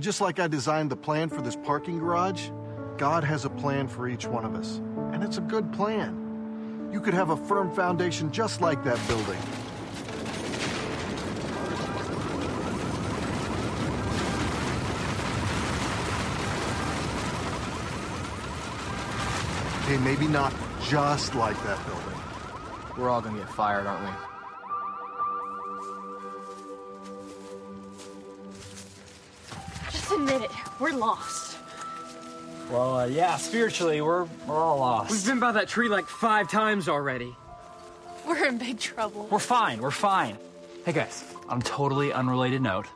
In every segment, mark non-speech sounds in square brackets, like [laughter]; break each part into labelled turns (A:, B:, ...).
A: just like I designed the plan for this parking garage, God has a plan for each one of us. And it's a good plan. You could have a firm foundation just like that building. Okay, maybe not just like that building.
B: We're all gonna get fired, aren't we?
C: We're lost.
D: Well, uh, yeah, spiritually, we're, we're all lost.
E: We've been by that tree like five times already.
C: We're in big trouble.
D: We're fine, we're fine. Hey guys, on a totally unrelated note,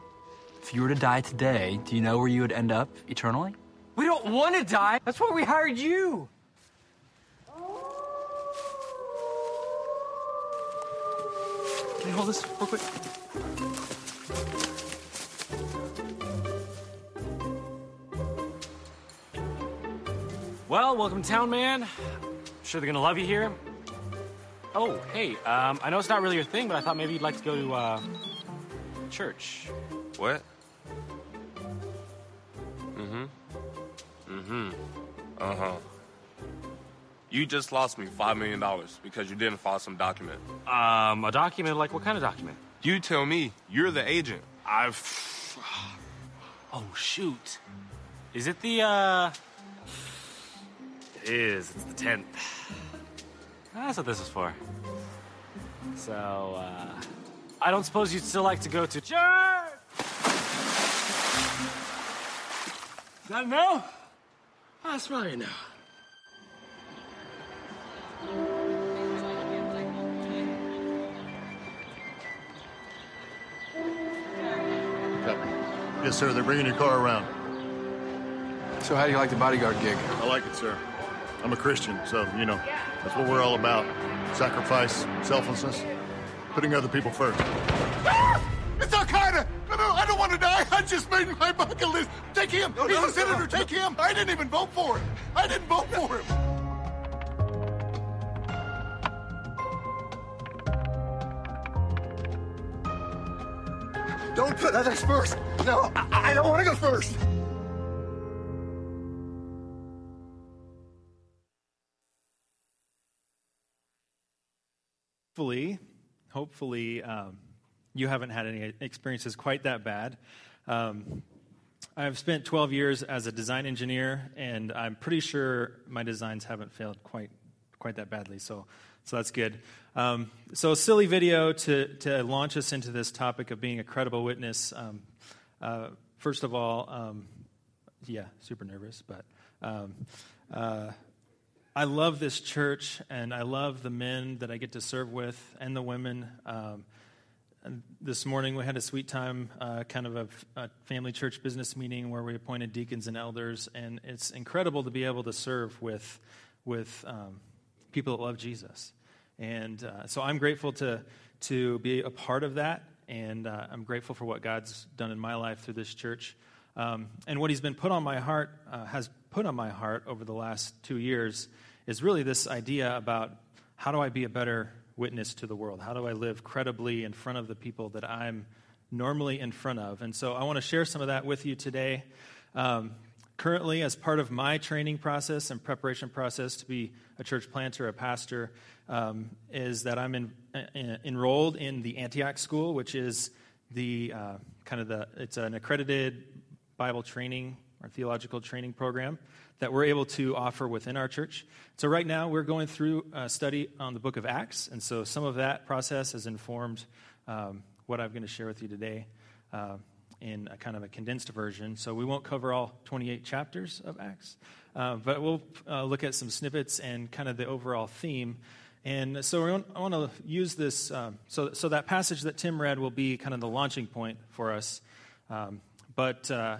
D: if you were to die today, do you know where you would end up eternally?
E: We don't want to die. That's why we hired you.
D: Can you hold this real quick?
F: Well, welcome to town, man. I'm Sure they're gonna love you here. Oh, hey, um, I know it's not really your thing, but I thought maybe you'd like to go to, uh, church.
G: What? Mm-hmm. Mm-hmm. Uh-huh. You just lost me five million dollars because you didn't file some document.
F: Um, a document? Like what kind of document?
G: You tell me. You're the agent. I've [sighs]
F: Oh, shoot. Is it the, uh... It is. It's the 10th. That's what this is for. So, uh... I don't suppose you'd still like to go to church? Not no? That's probably no.
A: Yes, sir, they're bringing your car around.
B: So how do you like the bodyguard gig?
A: I like it, sir. I'm a Christian, so, you know, that's what we're all about. Sacrifice, selflessness, putting other people first.
H: It's Al Qaeda! No, no, I don't want to die. I just made my bucket list. Take him. He's a senator. Take him. I didn't even vote for him. I didn't vote for him. Don't put others first. No, I, I don't want to go first.
I: Hopefully, um, you haven't had any experiences quite that bad. Um, I've spent 12 years as a design engineer, and I'm pretty sure my designs haven't failed quite quite that badly. So, so that's good. Um, so, a silly video to to launch us into this topic of being a credible witness. Um, uh, first of all, um, yeah, super nervous, but. Um, uh, I love this church, and I love the men that I get to serve with and the women. Um, and this morning we had a sweet time, uh, kind of a, a, family church business meeting where we appointed deacons and elders, and it's incredible to be able to serve with with um, people that love Jesus. And uh, so I'm grateful to to be a part of that, and uh, I'm grateful for what God's done in my life through this church. Um, and what He's been put on my heart uh, has put on my heart over the last two years is really this idea about how do I be a better witness to the world? How do I live credibly in front of the people that I'm normally in front of? And so I want to share some of that with you today. Um, currently, as part of my training process and preparation process to be a church planter, a pastor, um, is that I'm in, in, enrolled in the Antioch School, which is the uh, kind of the it's an accredited Bible training or theological training program that we're able to offer within our church. So, right now, we're going through a study on the book of Acts, and so some of that process has informed um, what I'm going to share with you today uh, in a kind of a condensed version. So, we won't cover all 28 chapters of Acts, uh, but we'll uh, look at some snippets and kind of the overall theme. And so, I want to use this. Um, so, so, that passage that Tim read will be kind of the launching point for us. Um, but uh,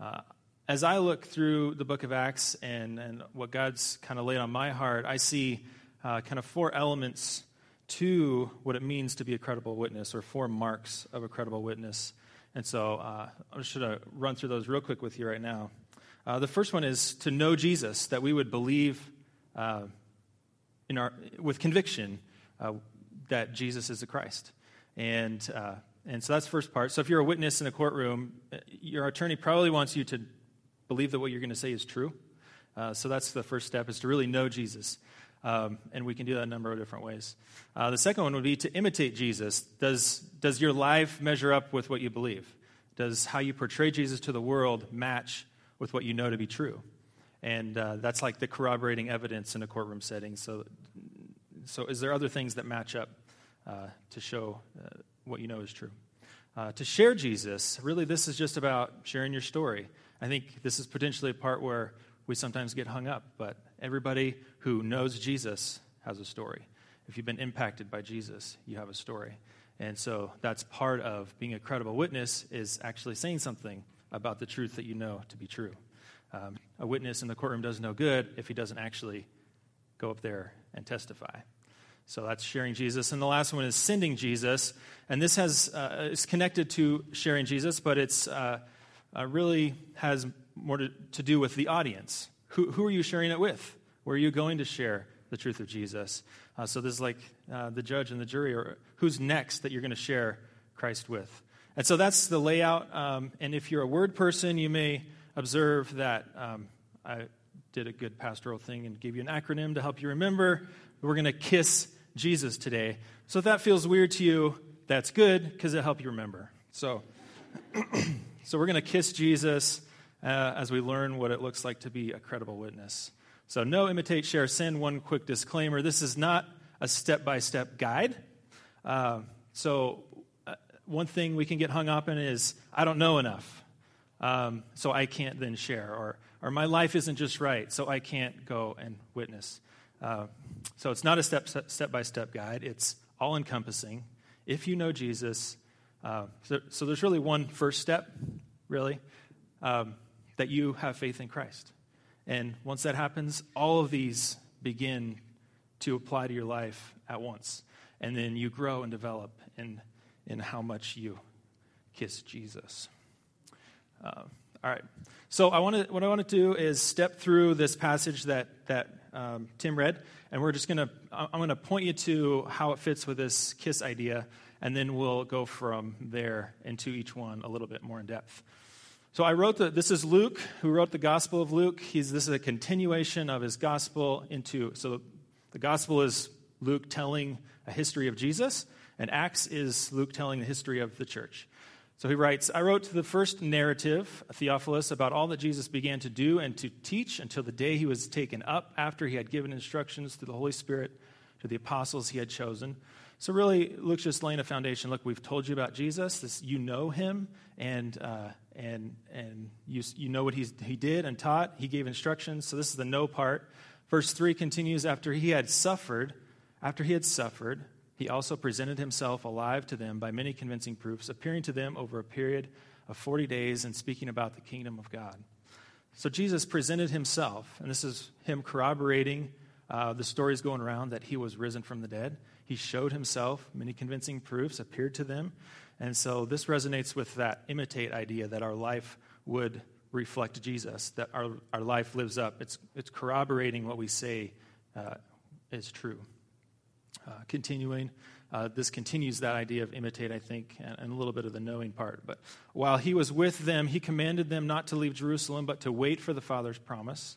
I: uh, as I look through the book of Acts and, and what God's kind of laid on my heart, I see uh, kind of four elements to what it means to be a credible witness, or four marks of a credible witness. And so uh, I'm just going to run through those real quick with you right now. Uh, the first one is to know Jesus, that we would believe uh, in our, with conviction uh, that Jesus is the Christ. And uh, And so that's the first part. So if you're a witness in a courtroom, uh, your attorney probably wants you to believe that what you're going to say is true. Uh, so that's the first step is to really know Jesus. Um, and we can do that a number of different ways. Uh, the second one would be to imitate Jesus. Does, does your life measure up with what you believe? Does how you portray Jesus to the world match with what you know to be true? And uh, that's like the corroborating evidence in a courtroom setting. So, so is there other things that match up uh, to show uh, what you know is true? Uh, to share Jesus, really, this is just about sharing your story. I think this is potentially a part where we sometimes get hung up, but everybody who knows Jesus has a story. If you've been impacted by Jesus, you have a story. And so that's part of being a credible witness is actually saying something about the truth that you know to be true. Um, a witness in the courtroom does no good if he doesn't actually go up there and testify. So that's sharing Jesus. And the last one is sending Jesus. And this has, uh, is connected to sharing Jesus, but it's uh, uh, really has more to, to do with the audience. Who, who are you sharing it with? Where are you going to share the truth of Jesus? Uh, so this is like uh, the judge and the jury, or who's next that you're going to share Christ with. And so that's the layout. Um, and if you're a word person, you may observe that um, I did a good pastoral thing and gave you an acronym to help you remember. We're going to kiss Jesus today. So if that feels weird to you, that's good because it'll help you remember. So, [clears throat] so we're going to kiss Jesus uh, as we learn what it looks like to be a credible witness. So, no, imitate, share, send. One quick disclaimer this is not a step by step guide. Uh, so, uh, one thing we can get hung up in is I don't know enough, um, so I can't then share, or, or my life isn't just right, so I can't go and witness. Uh, so, it's not a step step by step guide, it's all encompassing. If you know Jesus, uh, so, so, there's really one first step, really. Um, that you have faith in Christ. And once that happens, all of these begin to apply to your life at once. And then you grow and develop in, in how much you kiss Jesus. Uh, all right. So I want to, what I want to do is step through this passage that, that um, Tim read, and we're just to, I'm to point you to how it fits with this kiss idea, and then we'll go from there into each one a little bit more in depth. So I wrote that this is Luke who wrote the Gospel of Luke. He's, this is a continuation of his Gospel into, so the Gospel is Luke telling a history of Jesus, and Acts is Luke telling the history of the church. So he writes, I wrote the first narrative, Theophilus, about all that Jesus began to do and to teach until the day he was taken up after he had given instructions through the Holy Spirit to the apostles he had chosen. So really, Luke's just laying a foundation. Look, we've told you about Jesus. This, you know him, and uh, and, and you, you know what he's, he did and taught. He gave instructions. So this is the no part. Verse 3 continues after he had suffered, after he had suffered, he also presented himself alive to them by many convincing proofs, appearing to them over a period of 40 days and speaking about the kingdom of God. So Jesus presented himself, and this is him corroborating uh, the stories going around that he was risen from the dead. He showed himself, many convincing proofs appeared to them. And so this resonates with that imitate idea that our life would reflect Jesus, that our, our life lives up. It's, it's corroborating what we say uh, is true. Uh, continuing, uh, this continues that idea of imitate, I think, and, and, a little bit of the knowing part. But while he was with them, he commanded them not to leave Jerusalem, but to wait for the Father's promise,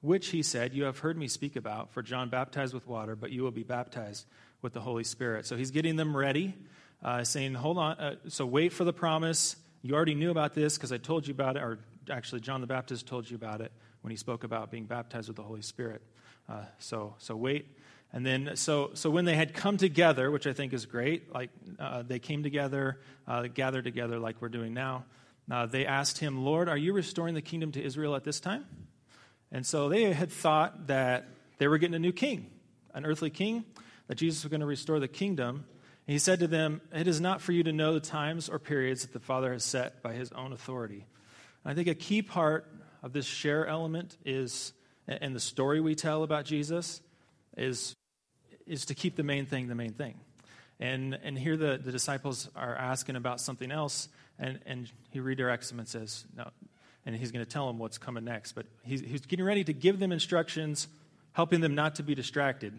I: which he said, You have heard me speak about, for John baptized with water, but you will be baptized with the Holy Spirit. So he's getting them ready uh, saying, Hold on, uh, so wait for the promise. You already knew about this because I told you about it, or actually, John the Baptist told you about it when he spoke about being baptized with the Holy Spirit. Uh, so, so wait. And then, so, so when they had come together, which I think is great, like uh, they came together, uh, gathered together like we're doing now, uh, they asked him, Lord, are you restoring the kingdom to Israel at this time? And so they had thought that they were getting a new king, an earthly king, that Jesus was going to restore the kingdom. He said to them, It is not for you to know the times or periods that the Father has set by his own authority. And I think a key part of this share element is, and the story we tell about Jesus, is, is to keep the main thing the main thing. And, and here the, the disciples are asking about something else, and, and he redirects them and says, No. And he's going to tell them what's coming next. But he's, he's getting ready to give them instructions, helping them not to be distracted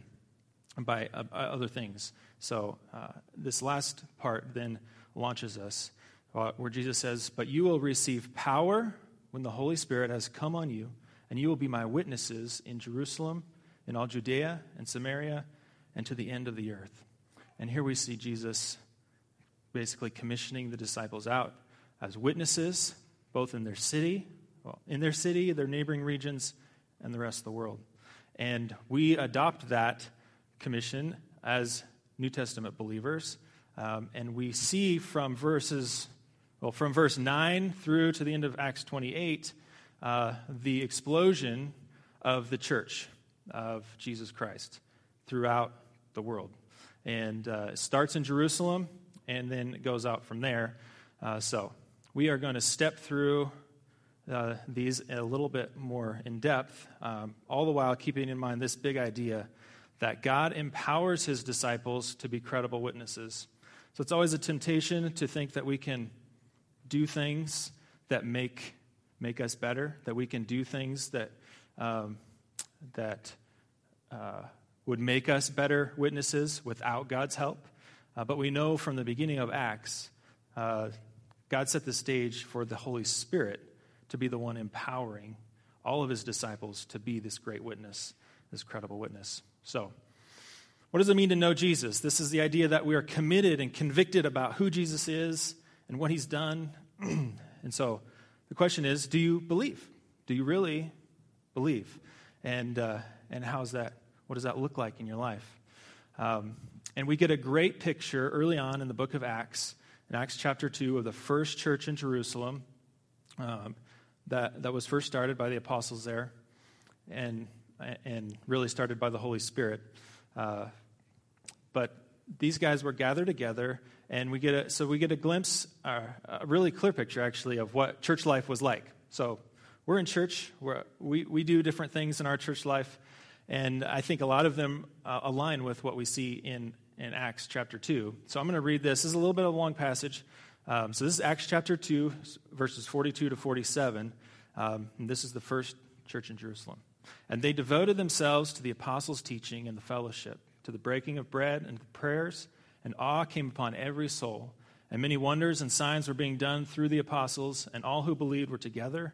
I: by uh, other things. So uh, this last part then launches us, uh, where Jesus says, But you will receive power when the Holy Spirit has come on you, and you will be my witnesses in Jerusalem, in all Judea and Samaria, and to the end of the earth. And here we see Jesus basically commissioning the disciples out as witnesses, both in their city, well, in their city, their neighboring regions, and the rest of the world. And we adopt that commission as New Testament believers. Um, and we see from verses, well, from verse 9 through to the end of Acts 28, uh, the explosion of the church of Jesus Christ throughout the world. And uh, it starts in Jerusalem and then it goes out from there. Uh, so we are going to step through uh, these a little bit more in depth, um, all the while keeping in mind this big idea that God empowers his disciples to be credible witnesses. So it's always a temptation to think that we can do things that make, make us better, that we can do things that, um, that uh, would make us better witnesses without God's help. Uh, but we know from the beginning of Acts, uh, God set the stage for the Holy Spirit to be the one empowering all of his disciples to be this great witness, this credible witness. So, what does it mean to know Jesus? This is the idea that we are committed and convicted about who Jesus is and what he's done. [clears throat] and so, the question is do you believe? Do you really believe? And, uh, and how's that? What does that look like in your life? Um, and we get a great picture early on in the book of Acts, in Acts chapter 2, of the first church in Jerusalem. Um, that, that was first started by the apostles there and, and really started by the Holy Spirit. Uh, but these guys were gathered together, and we get a, so we get a glimpse, uh, a really clear picture actually, of what church life was like. So we're in church, we're, we, we do different things in our church life, and I think a lot of them uh, align with what we see in, in Acts chapter 2. So I'm going to read this. This is a little bit of a long passage. Um, so this is Acts chapter 2, verses 42 to 47. Um, this is the first church in Jerusalem. And they devoted themselves to the apostles' teaching and the fellowship, to the breaking of bread and the prayers, and awe came upon every soul. And many wonders and signs were being done through the apostles, and all who believed were together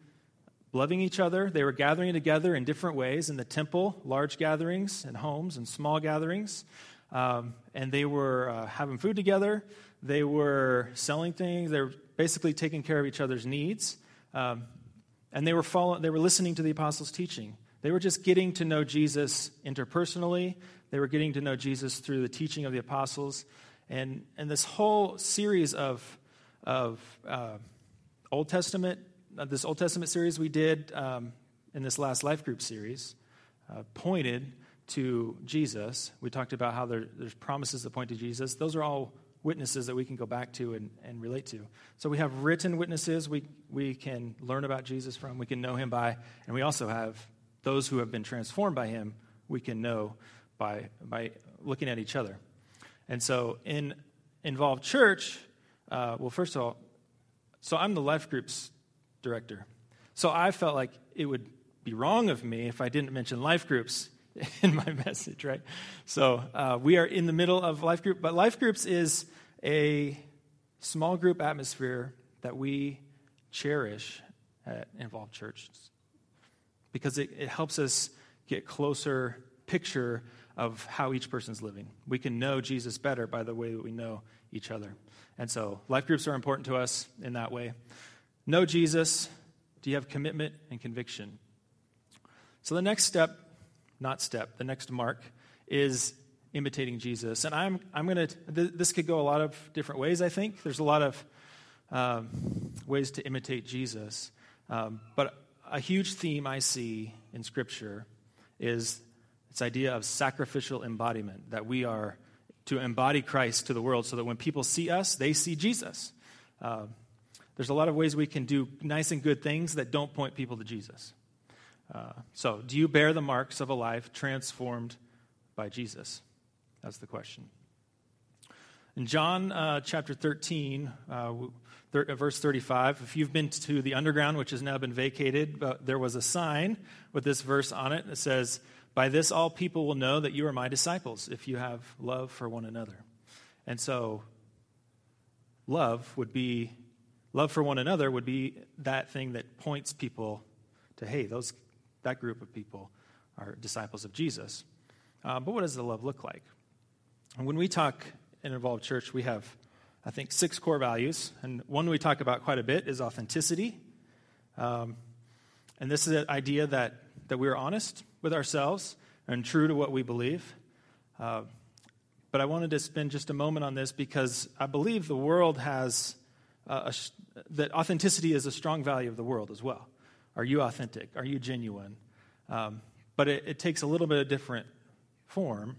I: loving each other. They were gathering together in different ways in the temple, large gatherings and homes and small gatherings. Um, and they were uh, having food together. They were selling things. They were basically taking care of each other's needs. Um, and they were, following, they were listening to the apostles' teaching. They were just getting to know Jesus interpersonally. They were getting to know Jesus through the teaching of the apostles. And, and this whole series of, of uh, Old Testament, this Old Testament series we did um, in this last life group series, uh, pointed to Jesus. We talked about how there, there's promises that point to Jesus. Those are all witnesses that we can go back to and, and relate to. So we have written witnesses we, we can learn about Jesus from, we can know him by, and we also have those who have been transformed by him we can know by, by looking at each other. And so in Involved Church, uh, well, first of all, so I'm the life groups director. So I felt like it would be wrong of me if I didn't mention life groups [laughs] in my message, right? So uh, we are in the middle of life group, but life groups is a small group atmosphere that we cherish at Involved Churches because it, it helps us get closer picture of how each person's living. We can know Jesus better by the way that we know each other. And so life groups are important to us in that way. Know Jesus. Do you have commitment and conviction? So the next step not step. The next mark is imitating Jesus. And I'm, I'm going to, th- this could go a lot of different ways, I think. There's a lot of um, ways to imitate Jesus. Um, but a huge theme I see in Scripture is this idea of sacrificial embodiment, that we are to embody Christ to the world so that when people see us, they see Jesus. Uh, there's a lot of ways we can do nice and good things that don't point people to Jesus. Uh, so, do you bear the marks of a life transformed by Jesus? That's the question. In John uh, chapter 13, uh, thir- uh, verse 35, if you've been to the underground, which has now been vacated, but there was a sign with this verse on it that says, By this all people will know that you are my disciples, if you have love for one another. And so, love would be, love for one another would be that thing that points people to, hey, those, that group of people are disciples of Jesus. Uh, but what does the love look like? And when we talk in Involved Church, we have, I think, six core values. And one we talk about quite a bit is authenticity. Um, and this is an idea that, that we're honest with ourselves and true to what we believe. Uh, but I wanted to spend just a moment on this because I believe the world has, uh, a, that authenticity is a strong value of the world as well. Are you authentic? Are you genuine? Um, but it, it, takes a little bit of different form.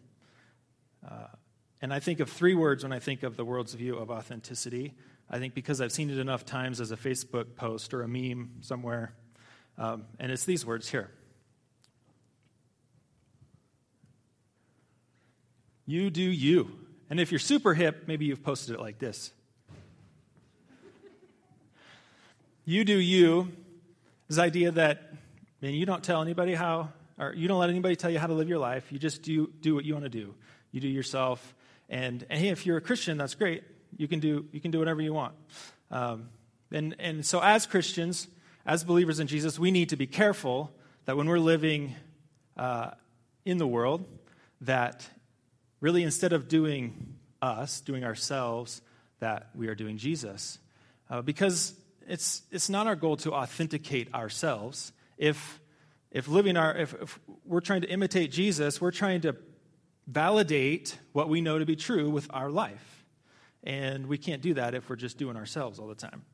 I: Uh, and I think of three words when I think of the world's view of authenticity. I think because I've seen it enough times as a Facebook post or a meme somewhere. Um, and it's these words here You do you. And if you're super hip, maybe you've posted it like this You do you. This idea that, man, you don't tell anybody how, or you don't let anybody tell you how to live your life. You just do, do what you want to do. You do yourself. And, and hey, if you're a Christian, that's great. You can do, you can do whatever you want. Um, and, and so, as Christians, as believers in Jesus, we need to be careful that when we're living uh, in the world, that really instead of doing us, doing ourselves, that we are doing Jesus. Uh, because it's, it's not our goal to authenticate ourselves. If, if living our, if, if we're trying to imitate Jesus, we're trying to validate what we know to be true with our life. And we can't do that if we're just doing ourselves all the time.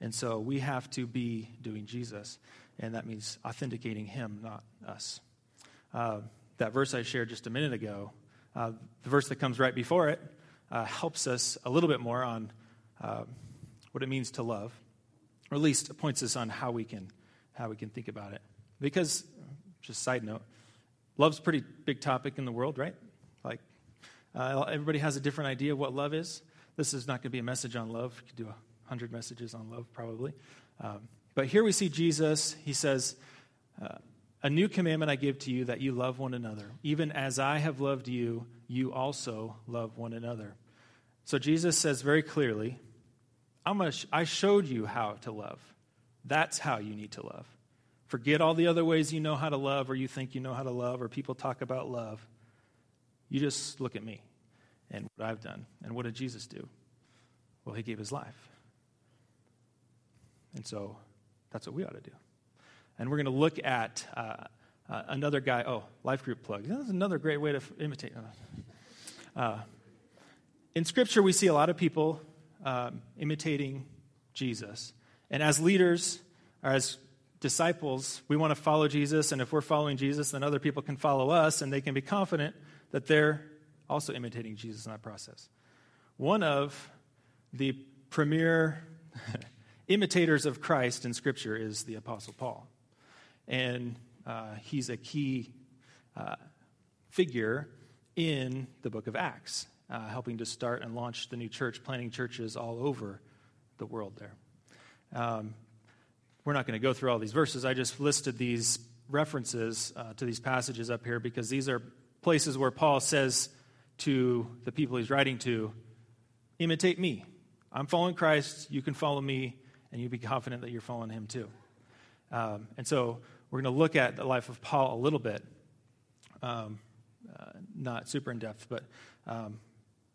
I: And so we have to be doing Jesus. And that means authenticating him, not us. Uh, that verse I shared just a minute ago, uh, the verse that comes right before it, uh, helps us a little bit more on uh, what it means to love, or at least points us on how we can, how we can think about it. Because, just side note, love's a pretty big topic in the world, right? Like, uh, everybody has a different idea of what love is. This is not going to be a message on love. We could do a hundred messages on love, probably. Um, but here we see Jesus. He says, uh, A new commandment I give to you that you love one another. Even as I have loved you, you also love one another. So Jesus says very clearly, I'm gonna sh- I showed you how to love. That's how you need to love. Forget all the other ways you know how to love or you think you know how to love or people talk about love. You just look at me and what I've done. And what did Jesus do? Well, he gave his life. And so that's what we ought to do. And we're going to look at uh, uh, another guy. Oh, life group plug. That's another great way to f- imitate. Uh, in Scripture, we see a lot of people um, imitating Jesus. And as leaders, or as disciples, we want to follow Jesus. And if we're following Jesus, then other people can follow us and they can be confident that they're also imitating Jesus in that process. One of the premier [laughs] imitators of Christ in Scripture is the Apostle Paul. And uh, he's a key uh, figure in the book of Acts, uh, helping to start and launch the new church, planting churches all over the world there. Um, we're not going to go through all these verses. I just listed these references uh, to these passages up here because these are places where Paul says to the people he's writing to, imitate me. I'm following Christ. You can follow me, and you'll be confident that you're following him too. Um, and so we're going to look at the life of Paul a little bit, um, uh, not super in depth, but um,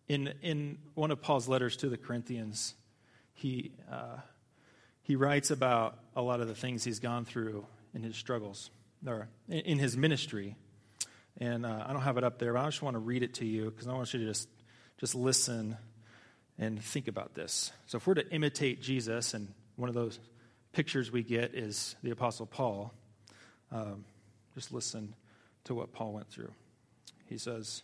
I: in in one of Paul's letters to the Corinthians, he uh, he writes about a lot of the things he's gone through in his struggles or in his ministry. And uh, I don't have it up there, but I just want to read it to you because I want you to just, just listen and think about this. So, if we're to imitate Jesus, and one of those pictures we get is the Apostle Paul, um, just listen to what Paul went through. He says,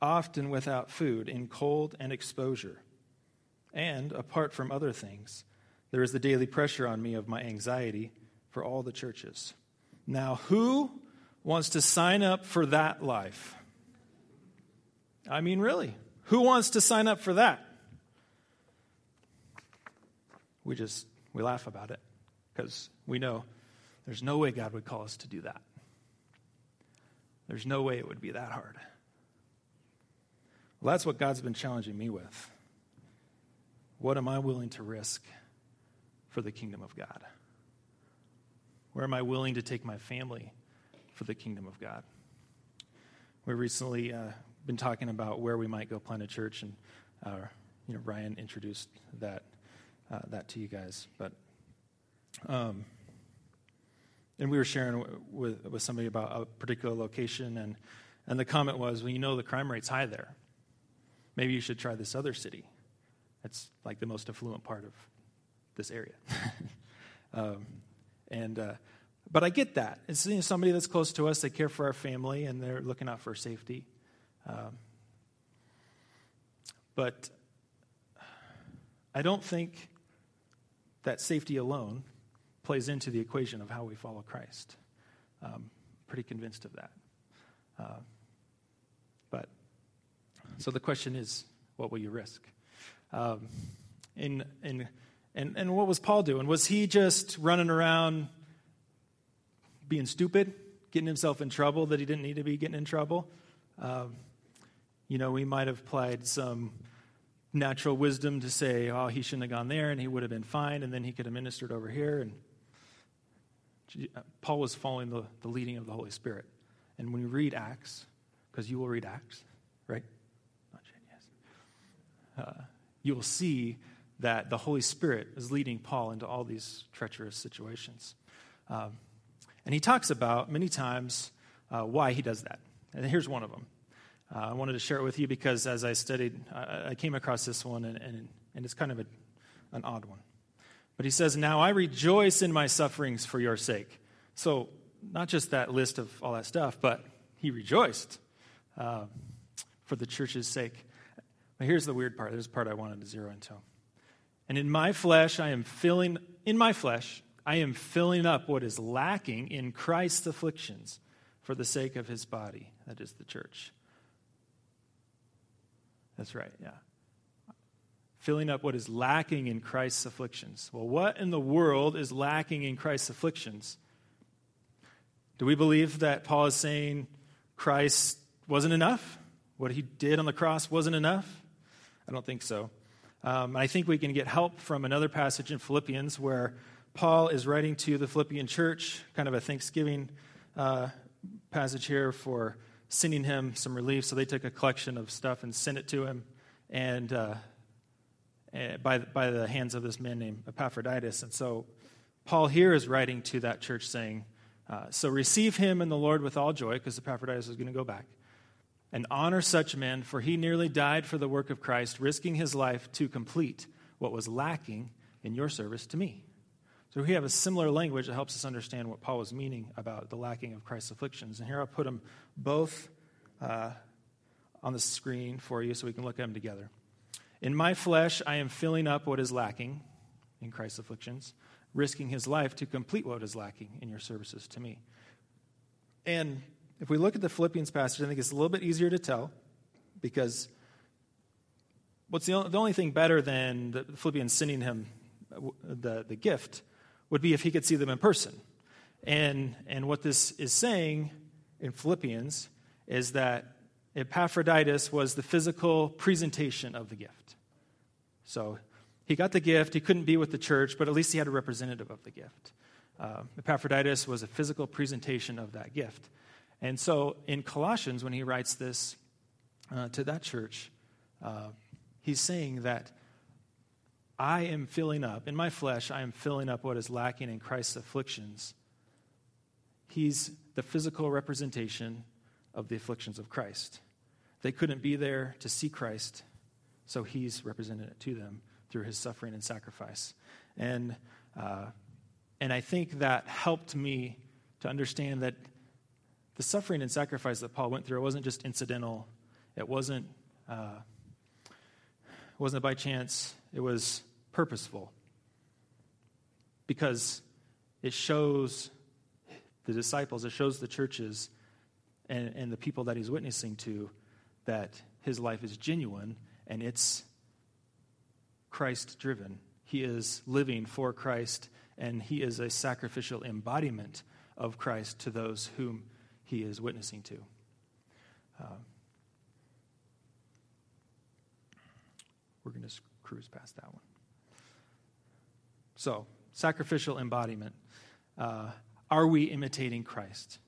I: often without food, in cold and exposure. And, apart from other things, there is the daily pressure on me of my anxiety for all the churches. Now, who wants to sign up for that life? I mean, really, who wants to sign up for that? We just we laugh about it because we know there's no way God would call us to do that. There's no way it would be that hard. Well, that's what God's been challenging me with. What am I willing to risk for the kingdom of God? Where am I willing to take my family for the kingdom of God? We recently uh, been talking about where we might go plant a church, and uh, you know Ryan introduced that uh, that to you guys. But um, and we were sharing with with somebody about a particular location, and and the comment was, well, you know, the crime rate's high there. Maybe you should try this other city. That's like the most affluent part of this area. [laughs] um, and uh, but I get that. It's you know, somebody that's close to us. They care for our family, and they're looking out for safety. Um, but I don't think that safety alone plays into the equation of how we follow Christ. Um, pretty convinced of that. Uh, so the question is, what will you risk? Um, in, in, and, and what was Paul doing? Was he just running around being stupid, getting himself in trouble that he didn't need to be getting in trouble? Um, you know, we might have applied some natural wisdom to say, oh, he shouldn't have gone there and he would have been fine, and then he could have ministered over here. And Paul was following the, the leading of the Holy Spirit. And when you read Acts, because you will read Acts, right? Uh, you will see that the Holy Spirit is leading Paul into all these treacherous situations. Um, and he talks about many times uh, why he does that. And here's one of them. Uh, I wanted to share it with you because as I studied, I, I came across this one, and, and, and it's kind of a, an odd one. But he says, Now I rejoice in my sufferings for your sake. So, not just that list of all that stuff, but he rejoiced uh, for the church's sake. But here's the weird part. There's the part I wanted to zero into. And in my flesh, I am filling, in my flesh, I am filling up what is lacking in Christ's afflictions for the sake of his body, that is the church. That's right, yeah. Filling up what is lacking in Christ's afflictions. Well, what in the world is lacking in Christ's afflictions? Do we believe that Paul is saying Christ wasn't enough? What he did on the cross wasn't enough? I don't think so. Um, I think we can get help from another passage in Philippians where Paul is writing to the Philippian church, kind of a Thanksgiving uh, passage here for sending him some relief. So they took a collection of stuff and sent it to him, and uh, eh, by by the hands of this man named Epaphroditus. And so Paul here is writing to that church saying, uh, "So receive him in the Lord with all joy, because Epaphroditus is going to go back." And honor such men, for he nearly died for the work of Christ, risking his life to complete what was lacking in your service to me. So we have a similar language that helps us understand what Paul was meaning about the lacking of Christ's afflictions. And here I'll put them both uh, on the screen for you so we can look at them together. In my flesh, I am filling up what is lacking in Christ's afflictions, risking his life to complete what is lacking in your services to me. And if we look at the Philippians passage, I think it's a little bit easier to tell because what's the only, the only thing better than the Philippians sending him the, the gift would be if he could see them in person. And, and what this is saying in Philippians is that Epaphroditus was the physical presentation of the gift. So he got the gift. He couldn't be with the church, but at least he had a representative of the gift. Uh, Epaphroditus was a physical presentation of that gift. And so in Colossians, when he writes this, uh, to that church, uh, he's saying that I am filling up, in my flesh, I am filling up what is lacking in Christ's afflictions. He's the physical representation of the afflictions of Christ. They couldn't be there to see Christ, so he's represented it to them through his suffering and sacrifice. And, uh, and I think that helped me to understand that the suffering and sacrifice that Paul went through, it wasn't just incidental. It wasn't, uh, wasn't by chance. It was purposeful. Because it shows the disciples, it shows the churches and, and the people that he's witnessing to that his life is genuine and it's Christ driven. He is living for Christ and he is a sacrificial embodiment of Christ to those whom he is witnessing to. Uh, we're going to cruise past that one. So, sacrificial embodiment. Uh, are we imitating Christ?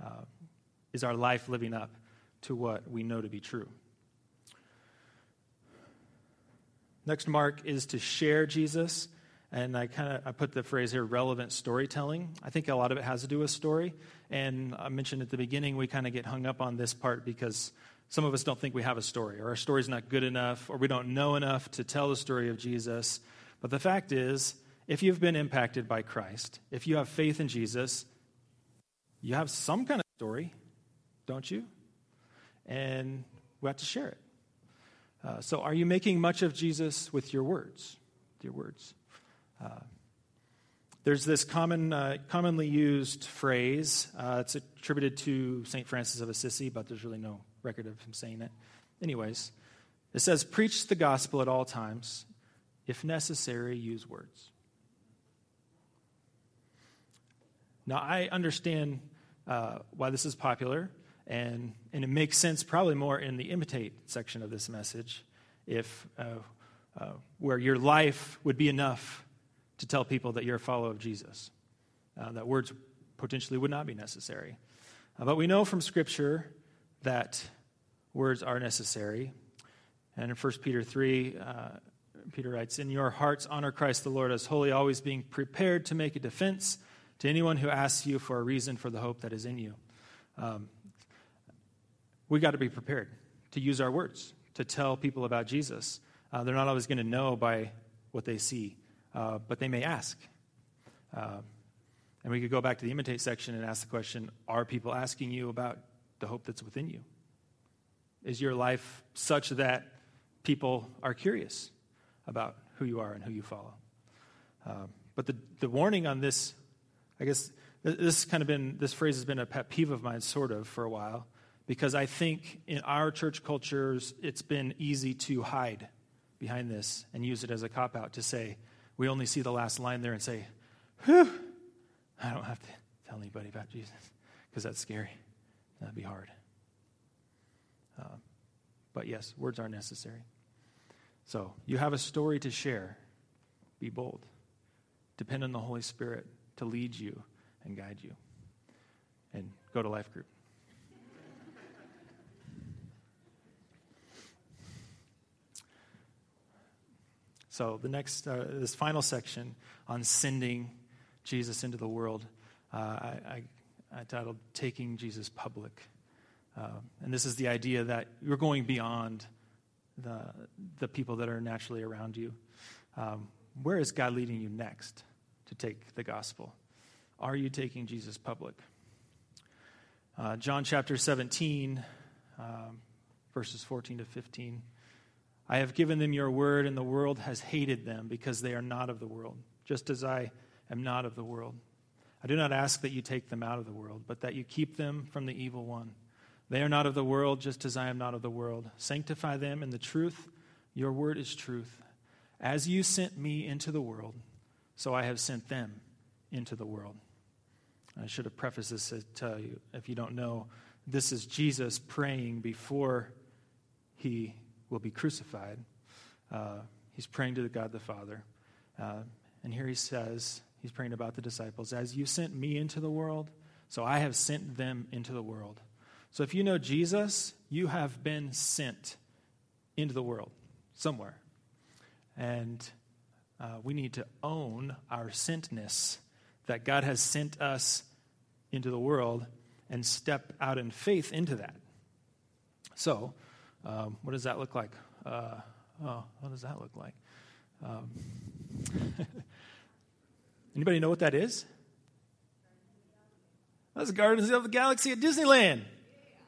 I: Uh, is our life living up to what we know to be true? Next mark is to share Jesus. And I kind of I put the phrase here relevant storytelling. I think a lot of it has to do with story. And I mentioned at the beginning, we kind of get hung up on this part because some of us don't think we have a story, or our story's not good enough, or we don't know enough to tell the story of Jesus. But the fact is, if you've been impacted by Christ, if you have faith in Jesus, you have some kind of story, don't you? And we have to share it. Uh, so, are you making much of Jesus with your words? Your words. Uh, there's this common, uh, commonly used phrase. Uh, it's attributed to St. Francis of Assisi, but there's really no record of him saying it. Anyways, it says, Preach the gospel at all times. If necessary, use words. Now, I understand uh, why this is popular, and, and it makes sense probably more in the imitate section of this message, if uh, uh, where your life would be enough to tell people that you're a follower of Jesus, uh, that words potentially would not be necessary. Uh, but we know from Scripture that words are necessary. And in 1 Peter 3, uh, Peter writes, In your hearts, honor Christ the Lord as holy, always being prepared to make a defense to anyone who asks you for a reason for the hope that is in you. Um, we got to be prepared to use our words to tell people about Jesus. Uh, they're not always going to know by what they see, uh, but they may ask. Uh, and we could go back to the imitate section and ask the question Are people asking you about the hope that's within you? Is your life such that people are curious about who you are and who you follow? Uh, but the, the warning on this I guess this kind of been this phrase has been a pet peeve of mine, sort of, for a while, because I think in our church cultures it's been easy to hide behind this and use it as a cop out to say we only see the last line there and say, "Whew, I don't have to tell anybody about Jesus because that's scary. That'd be hard." Uh, but yes, words are necessary. So you have a story to share. Be bold. Depend on the Holy Spirit to lead you and guide you. And go to life group. So the next, uh, this final section on sending Jesus into the world, uh, I, I, I, titled "Taking Jesus Public," uh, and this is the idea that you're going beyond the the people that are naturally around you. Um, where is God leading you next? to take the gospel? Are you taking Jesus public? Uh, John chapter 17, um, verses 14 to 15. I have given them your word, and the world has hated them because they are not of the world, just as I am not of the world. I do not ask that you take them out of the world, but that you keep them from the evil one. They are not of the world, just as I am not of the world. Sanctify them in the truth. Your word is truth. As you sent me into the world, so I have sent them into the world. I should have prefaced this to tell you, if you don't know, this is Jesus praying before he will be crucified. Uh, he's praying to the God the Father. Uh, and here he says, he's praying about the disciples, As you sent me into the world, so I have sent them into the world. So if you know Jesus, you have been sent into the world somewhere. And uh, we need to own our sentness that God has sent us into the world and step out in faith into that. So, um, what does that look like? Uh, oh, what does that look like? Um, [laughs] anybody know what that is? That's Guardians of the Galaxy at Disneyland.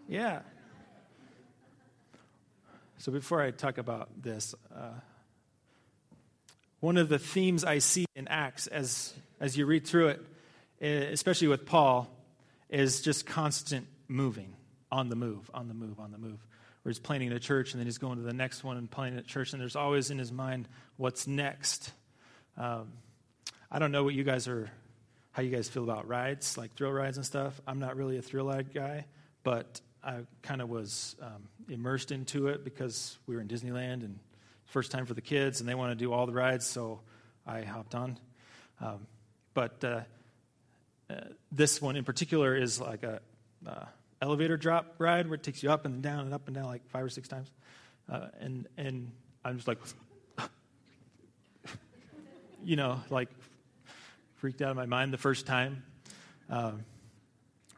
I: Yeah. So before I talk about this, uh, one of the themes I see in Acts as, as you read through it, especially with Paul, is just constant moving, on the move, on the move, on the move. Where he's planning a church and then he's going to the next one and planning a church, and there's always in his mind what's next. Um, I don't know what you guys are, how you guys feel about rides, like thrill rides and stuff. I'm not really a thrill ride guy, but I kind of was um, immersed into it because we were in Disneyland and first time for the kids, and they want to do all the rides, so I hopped on. Um, but uh, uh, this one in particular is like a uh, elevator drop ride where it takes you up and down and up and down like five or six times, uh, and and I'm just like, [laughs] you know, like freaked out of my mind the first time. Um,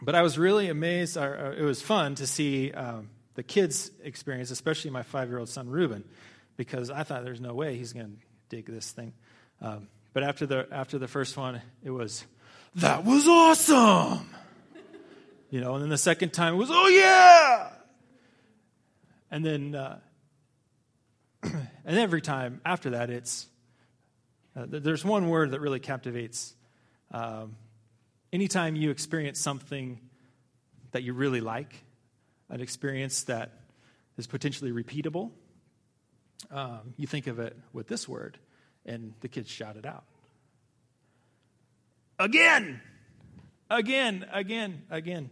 I: but I was really amazed. Or, it was fun to see um, the kids' experience, especially my five year old son, Ruben, because I thought there's no way he's going to dig this thing. Um, but after the, after the first one, it was, that was awesome! You know, and then the second time it was, oh yeah! And then, uh, [clears throat] and every time after that, it's, uh, there's one word that really captivates um, anytime you experience something that you really like, an experience that is potentially repeatable, um, you think of it with this word, and the kids shout it out. Again! Again, again, again.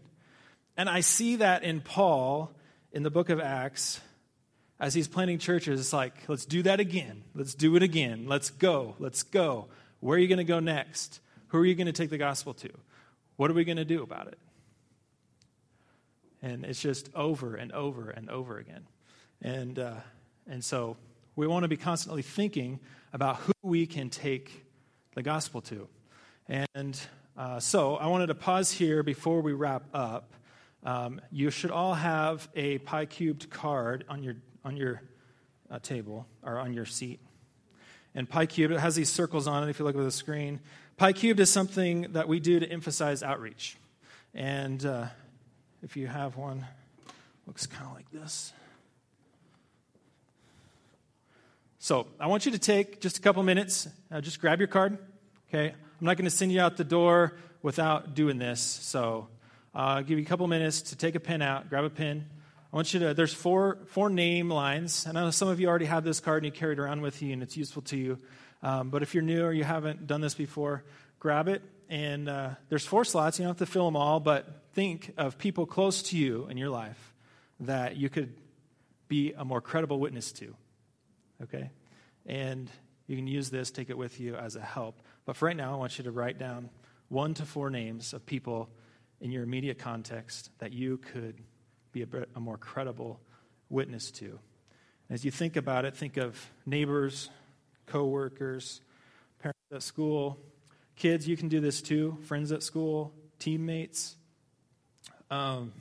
I: And I see that in Paul in the book of Acts as he's planting churches. It's like, let's do that again. Let's do it again. Let's go. Let's go. Where are you going to go next? Who are you going to take the gospel to? What are we going to do about it? And it's just over and over and over again. And, uh, and so we want to be constantly thinking about who we can take the gospel to. And uh, so I wanted to pause here before we wrap up. Um, you should all have a pi cubed card on your, on your uh, table or on your seat. And pi cubed, it has these circles on it if you look at the screen. Pi cubed is something that we do to emphasize outreach. And uh, if you have one, looks kind of like this. So I want you to take just a couple minutes, uh, just grab your card. Okay, I'm not going to send you out the door without doing this. So uh, I'll give you a couple minutes to take a pen out, grab a pen. I want you to, there's four, four name lines. And I know some of you already have this card and you carry it around with you and it's useful to you. Um, but if you're new or you haven't done this before, grab it. And uh, there's four slots. You don't have to fill them all, but think of people close to you in your life that you could be a more credible witness to. Okay? And you can use this, take it with you as a help. But for right now, I want you to write down one to four names of people in your immediate context that you could be a, a more credible witness to. As you think about it, think of neighbors, coworkers, parents at school, kids. You can do this too. Friends at school, teammates. Um,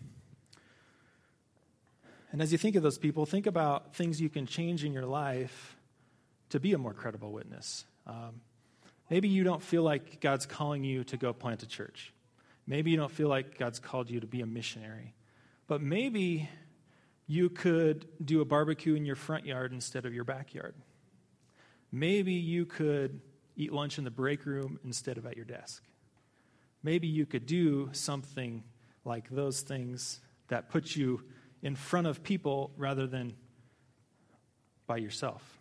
I: and as you think of those people, think about things you can change in your life to be a more credible witness. Um, maybe you don't feel like God's calling you to go plant a church. Maybe you don't feel like God's called you to be a missionary. But maybe you could do a barbecue in your front yard instead of your backyard. Maybe you could eat lunch in the break room instead of at your desk. Maybe you could do something like those things that put you in front of people rather than by yourself.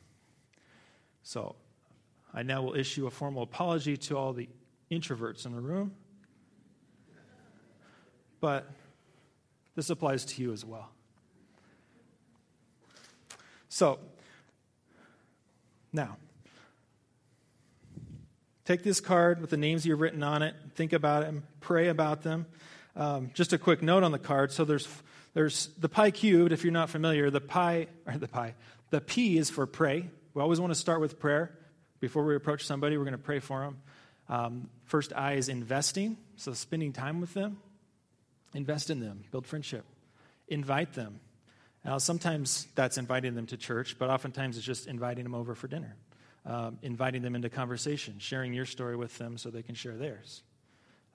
I: So, I now will issue a formal apology to all the introverts in the room. But this applies to you as well. So, now, take this card with the names you've written on it, think about them, pray about them. Um, just a quick note on the card. So there's there's the pi cubed, if you're not familiar, the pi, or the pi, the P is for pray. We always want to start with prayer. Before we approach somebody, we're going to pray for them. Um, first I is investing, so spending time with them. Invest in them, build friendship, invite them. Now, sometimes that's inviting them to church, but oftentimes it's just inviting them over for dinner, um, inviting them into conversation, sharing your story with them so they can share theirs,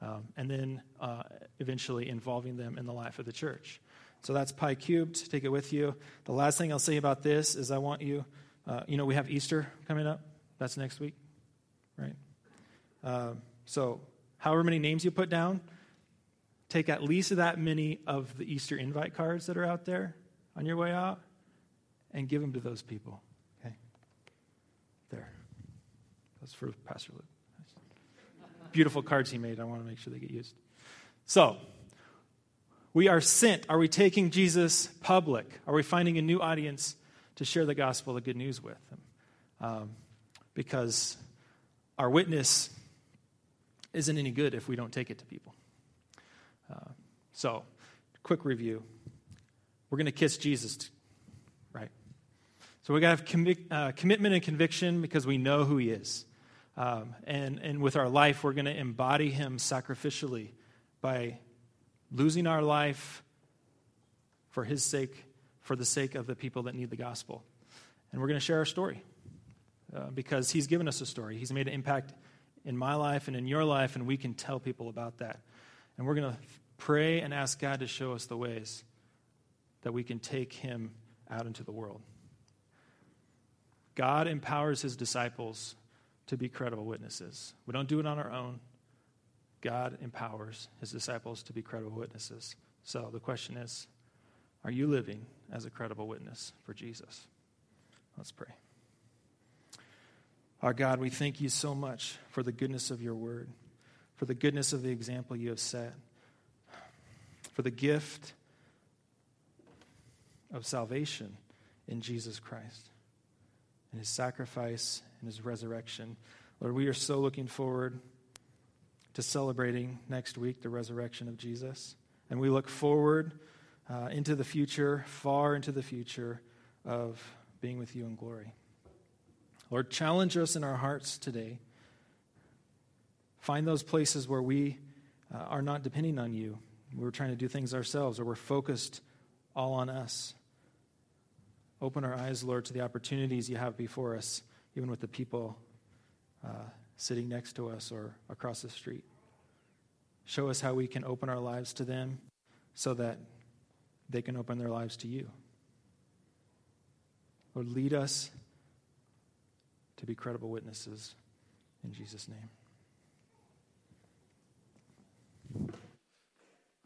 I: um, and then uh, eventually involving them in the life of the church. So that's pi cubed. Take it with you. The last thing I'll say about this is I want you, uh, you know, we have Easter coming up. That's next week, right? Uh, so, however many names you put down, take at least that many of the Easter invite cards that are out there on your way out and give them to those people. Okay? There. That's for Pastor Luke. Beautiful cards he made. I want to make sure they get used. So, we are sent. Are we taking Jesus public? Are we finding a new audience to share the gospel, the good news with? Um, because our witness isn't any good if we don't take it to people. Uh, so, quick review. We're going to kiss Jesus, right? So we got to have commi- uh, commitment and conviction because we know who He is. Um, and, and with our life, we're going to embody Him sacrificially by losing our life for His sake, for the sake of the people that need the gospel. And we're going to share our story uh, because He's given us a story. He's made an impact in my life and in your life, and we can tell people about that. And we're going to pray and ask God to show us the ways that we can take Him out into the world. God empowers His disciples to be credible witnesses. We don't do it on our own. God empowers His disciples to be credible witnesses. So the question is are you living as a credible witness for Jesus? Let's pray. Our God, we thank you so much for the goodness of your word, for the goodness of the example you have set, for the gift of salvation in Jesus Christ and his sacrifice and his resurrection. Lord, we are so looking forward to celebrating next week the resurrection of Jesus. And we look forward uh, into the future, far into the future, of being with you in glory. Lord, challenge us in our hearts today. Find those places where we uh, are not depending on you. We're trying to do things ourselves, or we're focused all on us. Open our eyes, Lord, to the opportunities you have before us, even with the people uh, sitting next to us or across the street. Show us how we can open our lives to them so that they can open their lives to you. Lord, lead us to be credible witnesses. In Jesus' name.